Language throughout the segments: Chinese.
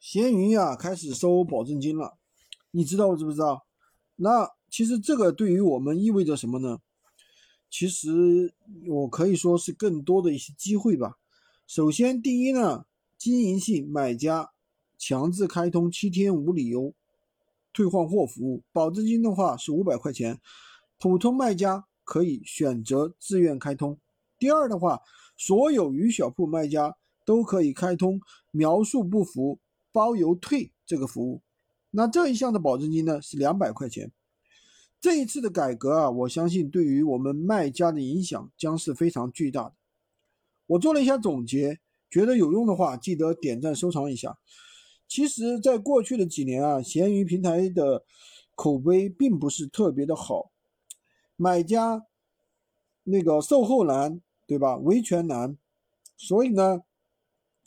闲鱼啊开始收保证金了，你知道我知不知道？那其实这个对于我们意味着什么呢？其实我可以说是更多的一些机会吧。首先，第一呢，经营性买家强制开通七天无理由退换货服务，保证金的话是五百块钱，普通卖家可以选择自愿开通。第二的话，所有鱼小铺卖家都可以开通描述不符。包邮退这个服务，那这一项的保证金呢是两百块钱。这一次的改革啊，我相信对于我们卖家的影响将是非常巨大的。我做了一下总结，觉得有用的话，记得点赞收藏一下。其实，在过去的几年啊，闲鱼平台的口碑并不是特别的好，买家那个售后难，对吧？维权难，所以呢，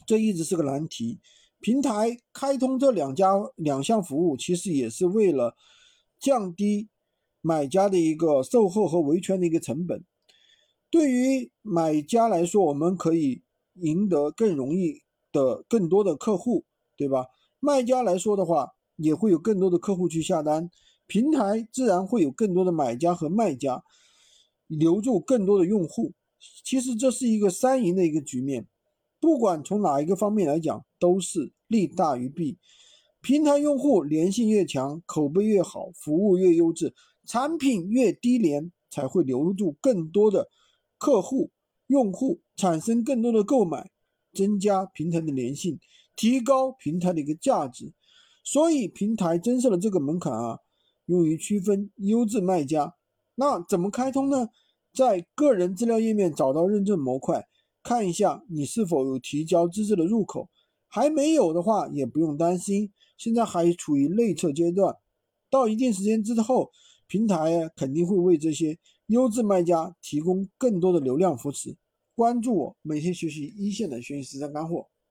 这一直是个难题。平台开通这两家两项服务，其实也是为了降低买家的一个售后和维权的一个成本。对于买家来说，我们可以赢得更容易的更多的客户，对吧？卖家来说的话，也会有更多的客户去下单，平台自然会有更多的买家和卖家留住更多的用户。其实这是一个三赢的一个局面。不管从哪一个方面来讲，都是利大于弊。平台用户粘性越强，口碑越好，服务越优质，产品越低廉，才会留住更多的客户、用户，产生更多的购买，增加平台的粘性，提高平台的一个价值。所以，平台增设了这个门槛啊，用于区分优质卖家。那怎么开通呢？在个人资料页面找到认证模块。看一下你是否有提交资质的入口，还没有的话也不用担心，现在还处于内测阶段，到一定时间之后，平台肯定会为这些优质卖家提供更多的流量扶持。关注我，每天学习一线的学习实战干货。